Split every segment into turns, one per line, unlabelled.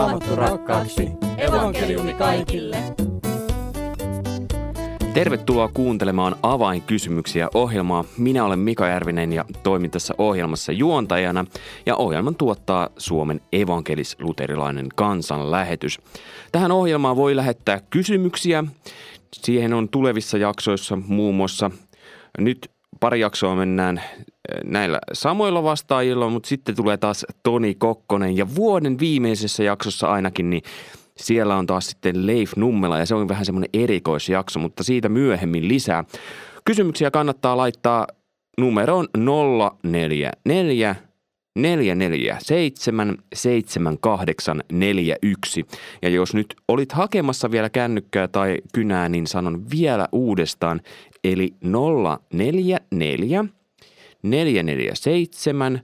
raamattu rakkaaksi. Evankeliumi kaikille.
Tervetuloa kuuntelemaan avainkysymyksiä ohjelmaa. Minä olen Mika Järvinen ja toimin tässä ohjelmassa juontajana ja ohjelman tuottaa Suomen evankelis-luterilainen kansanlähetys. Tähän ohjelmaan voi lähettää kysymyksiä. Siihen on tulevissa jaksoissa muun muassa nyt pari jaksoa mennään näillä samoilla vastaajilla, mutta sitten tulee taas Toni Kokkonen ja vuoden viimeisessä jaksossa ainakin, niin siellä on taas sitten Leif Nummela ja se on vähän semmoinen erikoisjakso, mutta siitä myöhemmin lisää. Kysymyksiä kannattaa laittaa numeroon 044 447 7841. Ja jos nyt olit hakemassa vielä kännykkää tai kynää, niin sanon vielä uudestaan. Eli 044 447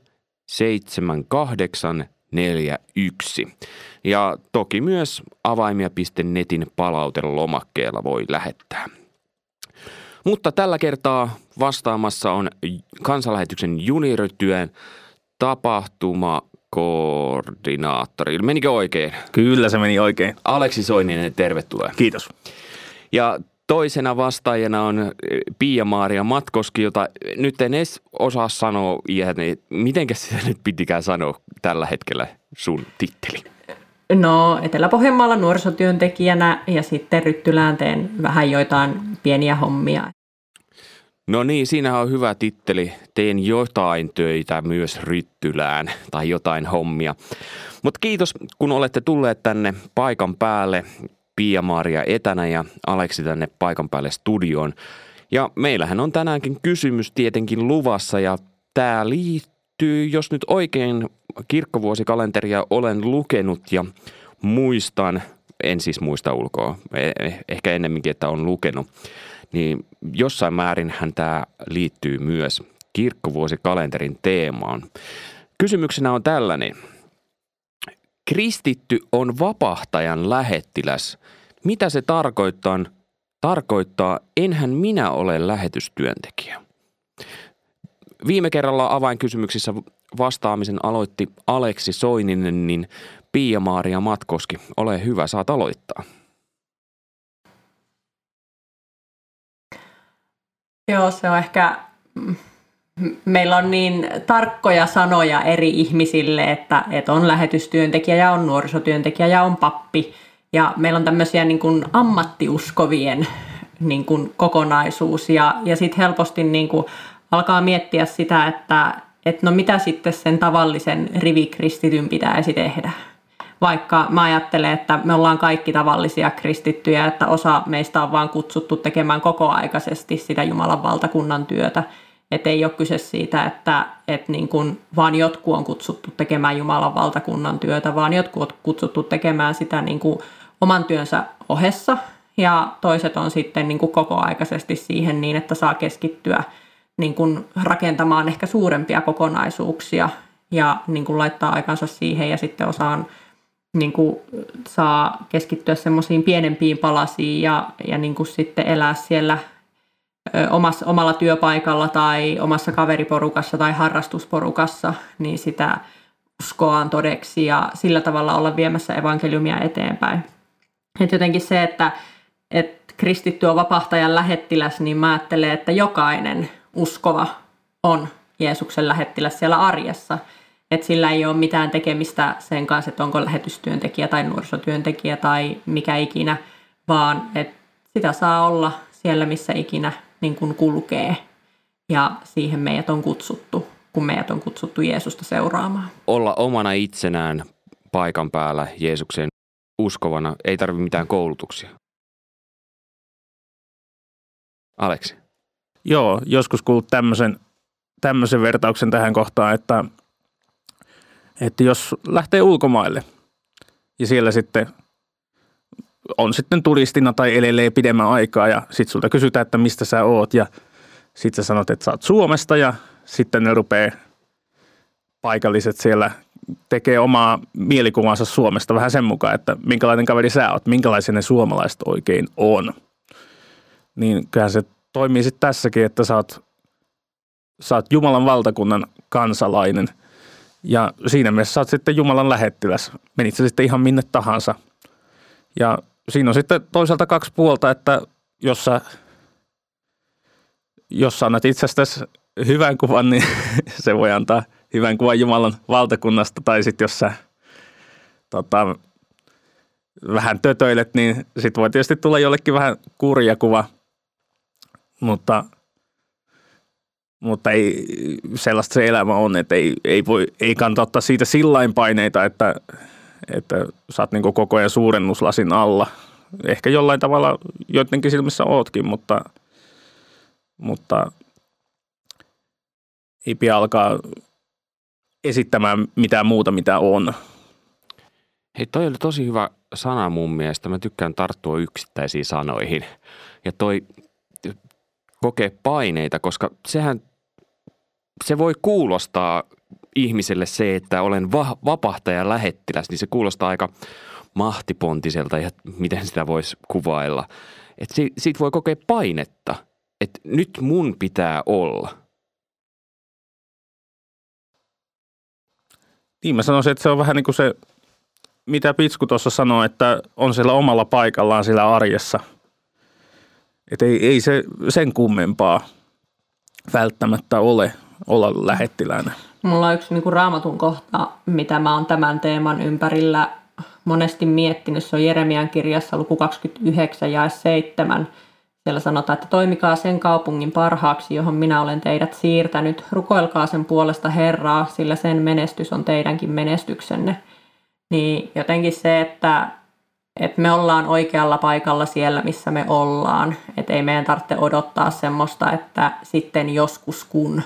7841. Ja toki myös avaimia.netin palautelomakkeella voi lähettää. Mutta tällä kertaa vastaamassa on kansanlähetyksen juniorityön tapahtumakoordinaattori. Menikö oikein?
Kyllä se meni oikein.
Aleksi Soininen, tervetuloa.
Kiitos.
Ja toisena vastaajana on Pia-Maaria Matkoski, jota nyt en edes osaa sanoa, miten sitä nyt pitikään sanoa tällä hetkellä sun titteli?
No Etelä-Pohjanmaalla nuorisotyöntekijänä ja sitten Ryttylään teen vähän joitain pieniä hommia.
No niin, siinä on hyvä titteli. Teen jotain töitä myös Ryttylään tai jotain hommia. Mutta kiitos, kun olette tulleet tänne paikan päälle. Pia-Maria etänä ja Aleksi tänne paikan päälle studioon. Ja meillähän on tänäänkin kysymys tietenkin luvassa ja tämä liittyy, jos nyt oikein kirkkovuosikalenteria olen lukenut ja muistan, en siis muista ulkoa, e, e, ehkä ennemminkin, että on lukenut, niin jossain määrin hän tämä liittyy myös kirkkovuosikalenterin teemaan. Kysymyksenä on tällainen. Kristitty on vapahtajan lähettiläs. Mitä se tarkoittaa? Tarkoittaa, enhän minä ole lähetystyöntekijä. Viime kerralla avainkysymyksissä vastaamisen aloitti Aleksi Soininen, niin Pia-Maaria Matkoski, ole hyvä, saat aloittaa.
Joo, se on ehkä, meillä on niin tarkkoja sanoja eri ihmisille, että, että on lähetystyöntekijä ja on nuorisotyöntekijä ja on pappi. Ja meillä on tämmöisiä niin kuin ammattiuskovien niin kuin kokonaisuus ja, ja sitten helposti niin kuin alkaa miettiä sitä, että, että no mitä sitten sen tavallisen rivikristityn pitäisi tehdä. Vaikka mä ajattelen, että me ollaan kaikki tavallisia kristittyjä, että osa meistä on vaan kutsuttu tekemään kokoaikaisesti sitä Jumalan valtakunnan työtä. Että ei ole kyse siitä, että, että niin kuin vaan jotkut on kutsuttu tekemään Jumalan valtakunnan työtä, vaan jotkut on kutsuttu tekemään sitä niin kuin oman työnsä ohessa. Ja toiset on sitten niin kuin kokoaikaisesti siihen niin, että saa keskittyä niin kuin rakentamaan ehkä suurempia kokonaisuuksia ja niin kuin laittaa aikansa siihen ja sitten osaan niin kuin saa keskittyä semmoisiin pienempiin palasiin ja, ja niin kuin sitten elää siellä omassa, omalla työpaikalla tai omassa kaveriporukassa tai harrastusporukassa, niin sitä uskoaan todeksi ja sillä tavalla olla viemässä evankeliumia eteenpäin. Et jotenkin se, että, että kristitty on vapahtajan lähettiläs, niin mä ajattelen, että jokainen uskova on Jeesuksen lähettiläs siellä arjessa. Että sillä ei ole mitään tekemistä sen kanssa, että onko lähetystyöntekijä tai nuorisotyöntekijä tai mikä ikinä, vaan että sitä saa olla siellä, missä ikinä niin kuin kulkee. Ja siihen meidät on kutsuttu, kun meidät on kutsuttu Jeesusta seuraamaan.
Olla omana itsenään paikan päällä Jeesuksen uskovana ei tarvitse mitään koulutuksia. Aleksi.
Joo, joskus kuulut tämmöisen, tämmöisen vertauksen tähän kohtaan, että, että jos lähtee ulkomaille ja siellä sitten on sitten turistina tai elelee pidemmän aikaa ja sitten sulta kysytään, että mistä sä oot ja sitten sä sanot, että sä oot Suomesta ja sitten ne rupeaa paikalliset siellä tekee omaa mielikuvansa Suomesta vähän sen mukaan, että minkälainen kaveri sä oot, minkälaisia ne suomalaiset oikein on. Niin kyllähän se toimii sitten tässäkin, että sä oot, sä oot Jumalan valtakunnan kansalainen Ja siinä mielessä sä oot sitten Jumalan lähettiläs. Menit sä sitten ihan minne tahansa. Ja siinä on sitten toisaalta kaksi puolta, että jos sä, jos sä annat itsestäsi hyvän kuvan, niin se voi antaa hyvän kuvan Jumalan valtakunnasta. Tai sitten jos sä tota, vähän tötöilet, niin sitten voi tietysti tulla jollekin vähän kurja kuva. Mutta, mutta ei, sellaista se elämä on, että ei, ei, voi, ei kannata ottaa siitä sillain paineita, että, että sä oot niin koko ajan suurennuslasin alla. Ehkä jollain tavalla joidenkin silmissä ootkin, mutta, mutta ei pidä alkaa esittämään mitään muuta, mitä on.
Hei, toi oli tosi hyvä sana mun mielestä. Mä tykkään tarttua yksittäisiin sanoihin. Ja toi kokee paineita, koska sehän, se voi kuulostaa ihmiselle se, että olen va- vapahtaja lähettiläs, niin se kuulostaa aika mahtipontiselta ja miten sitä voisi kuvailla. Että si- siitä voi kokea painetta, että nyt mun pitää olla –
Niin mä sanoisin, että se on vähän niin kuin se, mitä Pitsku tuossa sanoi, että on siellä omalla paikallaan siellä arjessa. Että ei, ei se sen kummempaa välttämättä ole olla lähettiläänä.
Mulla on yksi niin kuin raamatun kohta, mitä mä oon tämän teeman ympärillä monesti miettinyt. Se on Jeremian kirjassa luku 29 ja 7. Siellä sanotaan, että toimikaa sen kaupungin parhaaksi, johon minä olen teidät siirtänyt. Rukoilkaa sen puolesta Herraa, sillä sen menestys on teidänkin menestyksenne. Niin jotenkin se, että, että me ollaan oikealla paikalla siellä, missä me ollaan. Että ei meidän tarvitse odottaa semmoista, että sitten joskus kun.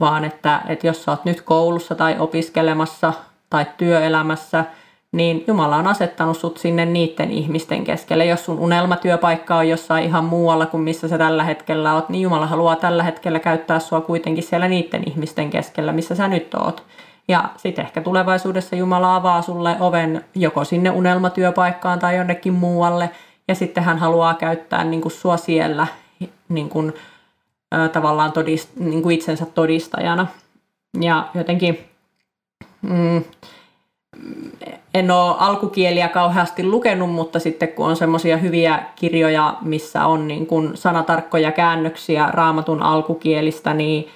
Vaan että, että jos sä oot nyt koulussa tai opiskelemassa tai työelämässä – niin Jumala on asettanut sut sinne niiden ihmisten keskelle. Jos sun unelmatyöpaikka on jossain ihan muualla kuin missä sä tällä hetkellä oot, niin Jumala haluaa tällä hetkellä käyttää sua kuitenkin siellä niiden ihmisten keskellä, missä sä nyt oot. Ja sitten ehkä tulevaisuudessa Jumala avaa sulle oven joko sinne unelmatyöpaikkaan tai jonnekin muualle, ja sitten hän haluaa käyttää niin kuin sua siellä niin kuin, tavallaan todist, niin kuin itsensä todistajana. Ja jotenkin... Mm, en ole alkukieliä kauheasti lukenut, mutta sitten kun on semmoisia hyviä kirjoja, missä on niin kuin sanatarkkoja käännöksiä raamatun alkukielistä, niin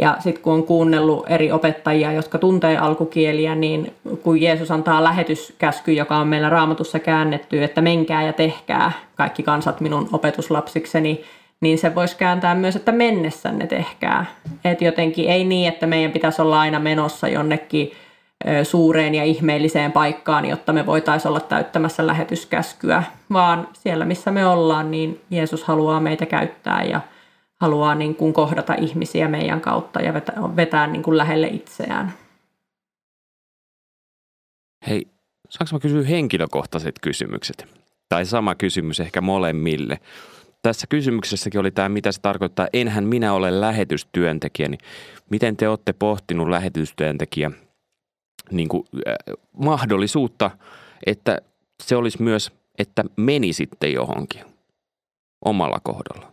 ja sitten kun on kuunnellut eri opettajia, jotka tuntee alkukieliä, niin kun Jeesus antaa lähetyskäsky, joka on meillä raamatussa käännetty, että menkää ja tehkää kaikki kansat minun opetuslapsikseni, niin se voisi kääntää myös, että mennessänne tehkää. Et jotenkin ei niin, että meidän pitäisi olla aina menossa jonnekin suureen ja ihmeelliseen paikkaan, jotta me voitaisiin olla täyttämässä lähetyskäskyä, vaan siellä missä me ollaan, niin Jeesus haluaa meitä käyttää ja haluaa niin kuin kohdata ihmisiä meidän kautta ja vetää, vetää niin kuin lähelle itseään.
Hei, saanko mä kysyä henkilökohtaiset kysymykset? Tai sama kysymys ehkä molemmille. Tässä kysymyksessäkin oli tämä, mitä se tarkoittaa, enhän minä ole lähetystyöntekijä. Niin miten te olette pohtinut lähetystyöntekijä niin kuin, äh, mahdollisuutta, että se olisi myös, että menisitte johonkin omalla kohdalla?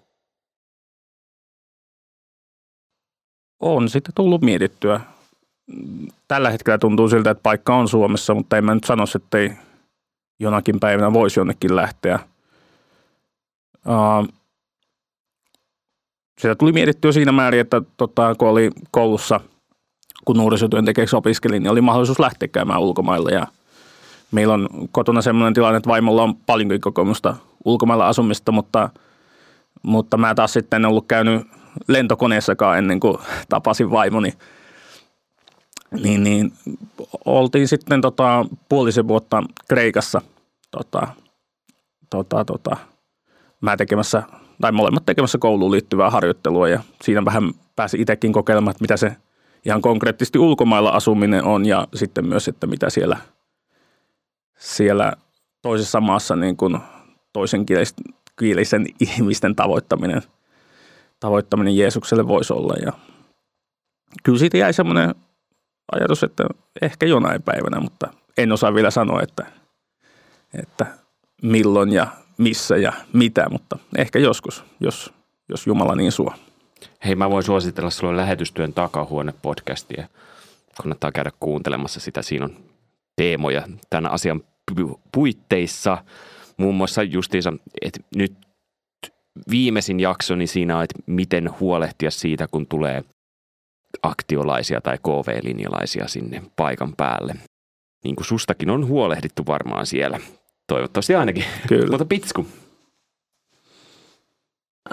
On sitten tullut mietittyä. Tällä hetkellä tuntuu siltä, että paikka on Suomessa, mutta en mä nyt sano, että ei jonakin päivänä voisi jonnekin lähteä. Sitä tuli mietittyä siinä määrin, että tota, kun oli koulussa – kun nuorisotyöntekijäksi opiskelin, niin oli mahdollisuus lähteä käymään ulkomailla ja meillä on kotona sellainen tilanne, että vaimolla on paljonkin kokemusta ulkomailla asumista, mutta, mutta mä taas sitten en ollut käynyt lentokoneessakaan ennen kuin tapasin vaimoni. Niin, niin oltiin sitten tota, puolisen vuotta Kreikassa tota, tota, tota, mä tekemässä, tai molemmat tekemässä kouluun liittyvää harjoittelua ja siinä vähän pääsi itsekin kokeilemaan, että mitä se ihan konkreettisesti ulkomailla asuminen on ja sitten myös, että mitä siellä, siellä toisessa maassa niin kuin toisen kielisen ihmisten tavoittaminen, tavoittaminen Jeesukselle voisi olla. Ja kyllä siitä jäi semmoinen ajatus, että ehkä jonain päivänä, mutta en osaa vielä sanoa, että, että milloin ja missä ja mitä, mutta ehkä joskus, jos, jos Jumala niin suo.
Hei, mä voin suositella sulle lähetystyön takahuone-podcastia. kannattaa käydä kuuntelemassa sitä. Siinä on teemoja tämän asian puitteissa. Muun muassa justiinsa, että nyt viimeisin jakso, niin siinä on, että miten huolehtia siitä, kun tulee aktiolaisia tai KV-linjalaisia sinne paikan päälle. Niin kuin sustakin on huolehdittu varmaan siellä. Toivottavasti ainakin.
Kyllä.
Mutta Pitsku.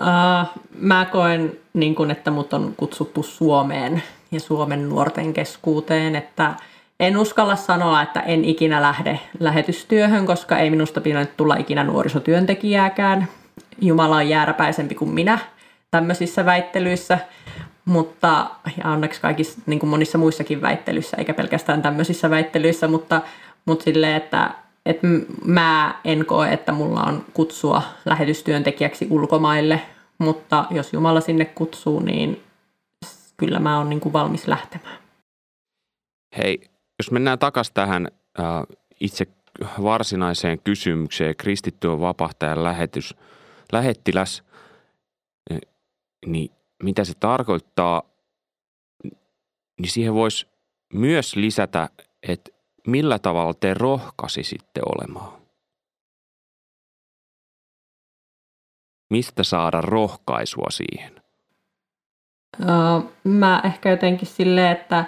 Uh, mä koen, niin kun, että mut on kutsuttu Suomeen ja Suomen nuorten keskuuteen, että en uskalla sanoa, että en ikinä lähde lähetystyöhön, koska ei minusta pidä tulla ikinä nuorisotyöntekijääkään. Jumala on jääräpäisempi kuin minä tämmöisissä väittelyissä, mutta ja onneksi kaikissa niin kuin monissa muissakin väittelyissä, eikä pelkästään tämmöisissä väittelyissä, mutta, mutta silleen, että, että mä en koe, että mulla on kutsua lähetystyöntekijäksi ulkomaille, mutta jos Jumala sinne kutsuu, niin kyllä mä oon niin kuin valmis lähtemään.
Hei, jos mennään takaisin tähän äh, itse varsinaiseen kysymykseen, kristitty on vapahtajan lähetys, lähettiläs, niin mitä se tarkoittaa, niin siihen voisi myös lisätä, että millä tavalla te rohkaisisitte olemaan. Mistä saada rohkaisua siihen?
Mä ehkä jotenkin silleen, että,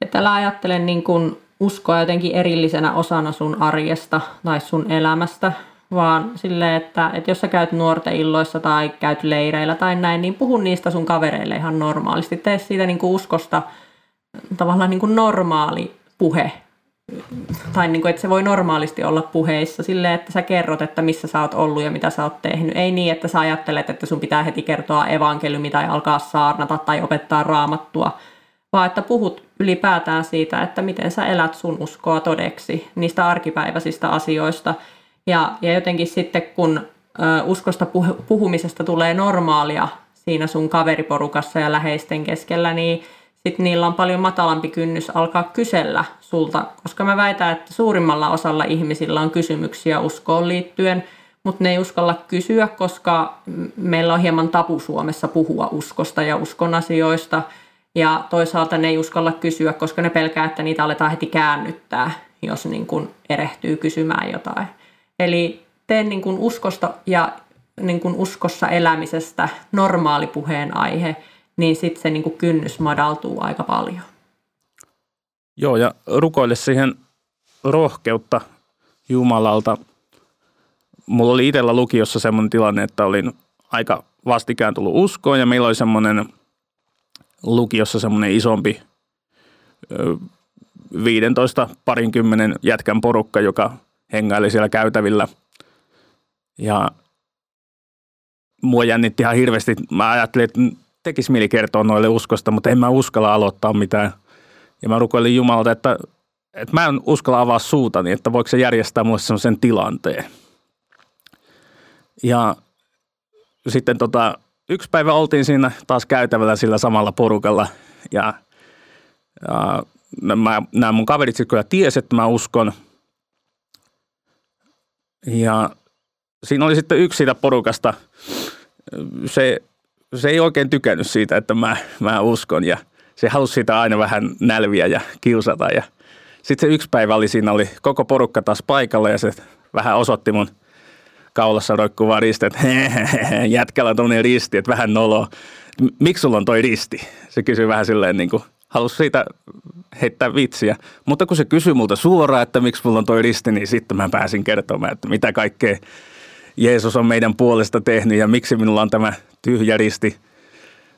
että älä ajattele niin kuin uskoa jotenkin erillisenä osana sun arjesta tai sun elämästä, vaan silleen, että, että jos sä käyt nuorten illoissa tai käyt leireillä tai näin, niin puhu niistä sun kavereille ihan normaalisti. Tee siitä niin kuin uskosta tavallaan niin kuin normaali puhe. Tai niin kuin, että se voi normaalisti olla puheissa. Silleen, että sä kerrot, että missä sä oot ollut ja mitä sä oot tehnyt. Ei niin, että sä ajattelet, että sun pitää heti kertoa evankeliumi tai alkaa saarnata tai opettaa raamattua, vaan että puhut ylipäätään siitä, että miten sä elät sun uskoa todeksi, niistä arkipäiväisistä asioista – ja, ja jotenkin sitten kun ö, uskosta puhumisesta tulee normaalia siinä sun kaveriporukassa ja läheisten keskellä, niin sitten niillä on paljon matalampi kynnys alkaa kysellä sulta, koska mä väitän, että suurimmalla osalla ihmisillä on kysymyksiä uskoon liittyen, mutta ne ei uskalla kysyä, koska meillä on hieman tapu Suomessa puhua uskosta ja uskon asioista. Ja toisaalta ne ei uskalla kysyä, koska ne pelkää, että niitä aletaan heti käännyttää, jos niin kun erehtyy kysymään jotain. Eli teen niin kuin uskosta ja niin kuin uskossa elämisestä normaali puheenaihe, niin sitten se niin kuin kynnys madaltuu aika paljon.
Joo, ja rukoile siihen rohkeutta Jumalalta. Mulla oli itsellä lukiossa semmoinen tilanne, että olin aika vastikään tullut uskoon ja meillä oli semmoinen lukiossa semmoinen isompi 15 parinkymmenen jätkän porukka, joka hengaili siellä käytävillä. Ja mua jännitti ihan hirveästi. Mä ajattelin, että tekisi mieli kertoa noille uskosta, mutta en mä uskalla aloittaa mitään. Ja mä rukoilin Jumalalta, että, että mä en uskalla avaa suutani, että voiko se järjestää mulle sellaisen tilanteen. Ja sitten tota, yksi päivä oltiin siinä taas käytävällä sillä samalla porukalla ja, ja mä, nämä mun kaverit sitten kyllä tiesi, että mä uskon – ja siinä oli sitten yksi siitä porukasta, se, se ei oikein tykännyt siitä, että mä, mä uskon ja se halusi sitä aina vähän nälviä ja kiusata. Ja sitten se yksi päivä oli, siinä oli koko porukka taas paikalla ja se vähän osoitti mun kaulassa roikkuvaa risti, että jätkällä on risti, että vähän nolo. Miksi sulla on toi risti? Se kysyi vähän silleen niin kuin, halusi siitä heittää vitsiä. Mutta kun se kysyi multa suoraan, että miksi mulla on toi risti, niin sitten mä pääsin kertomaan, että mitä kaikkea Jeesus on meidän puolesta tehnyt ja miksi minulla on tämä tyhjä risti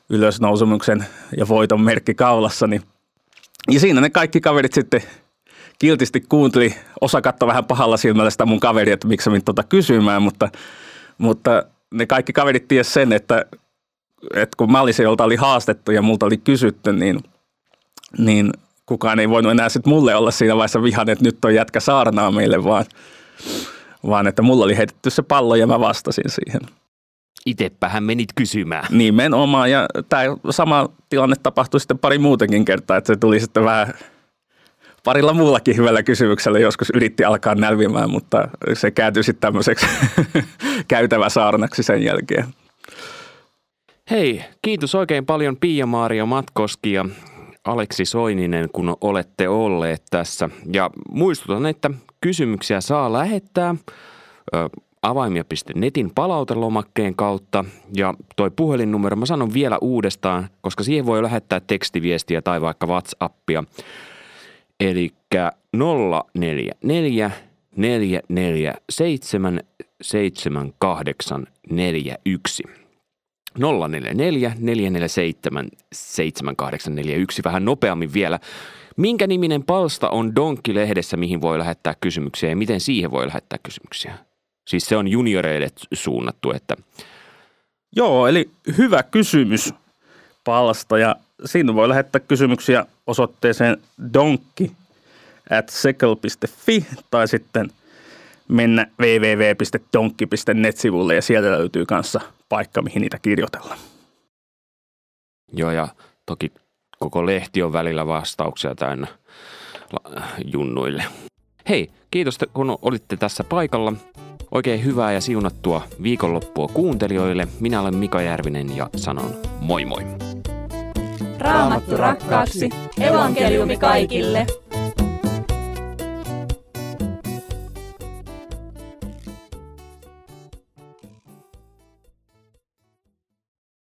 ylösnousemuksen ja voiton merkki kaulassani. Ja siinä ne kaikki kaverit sitten kiltisti kuunteli. Osa katsoi vähän pahalla silmällä sitä mun kaveri, että miksi mä tota kysymään, mutta, mutta ne kaikki kaverit tiesi sen, että, että kun mä olin se, jolta oli haastettu ja multa oli kysytty, niin, niin kukaan ei voinut enää sitten mulle olla siinä vaiheessa vihan, että nyt on jätkä saarnaa meille, vaan, vaan että mulla oli heitetty se pallo ja mä vastasin siihen.
Itsepähän menit kysymään.
Nimenomaan, ja tämä sama tilanne tapahtui sitten pari muutenkin kertaa, että se tuli sitten vähän parilla muullakin hyvällä kysymyksellä joskus yritti alkaa nälvimään, mutta se kääntyi sitten tämmöiseksi käytävä saarnaksi sen jälkeen.
Hei, kiitos oikein paljon Pia-Maaria Matkoski ja Aleksi Soininen, kun olette olleet tässä. Ja muistutan, että kysymyksiä saa lähettää avaimia.netin palautelomakkeen kautta. Ja toi puhelinnumero mä sanon vielä uudestaan, koska siihen voi lähettää tekstiviestiä tai vaikka WhatsAppia. Eli 044 447 7841. 044 447 7841. Vähän nopeammin vielä. Minkä niminen palsta on Donkki-lehdessä, mihin voi lähettää kysymyksiä ja miten siihen voi lähettää kysymyksiä? Siis se on junioreille suunnattu, että...
Joo, eli hyvä kysymys palsta ja siinä voi lähettää kysymyksiä osoitteeseen donkki at sekel.fi tai sitten mennä www.donkki.net-sivulle ja sieltä löytyy kanssa paikka, mihin niitä kirjoitella.
Joo, ja toki koko lehti on välillä vastauksia täynnä junnuille. Hei, kiitos kun olitte tässä paikalla. Oikein hyvää ja siunattua viikonloppua kuuntelijoille. Minä olen Mika Järvinen ja sanon moi moi.
Raamattu rakkaaksi. Evankeliumi kaikille.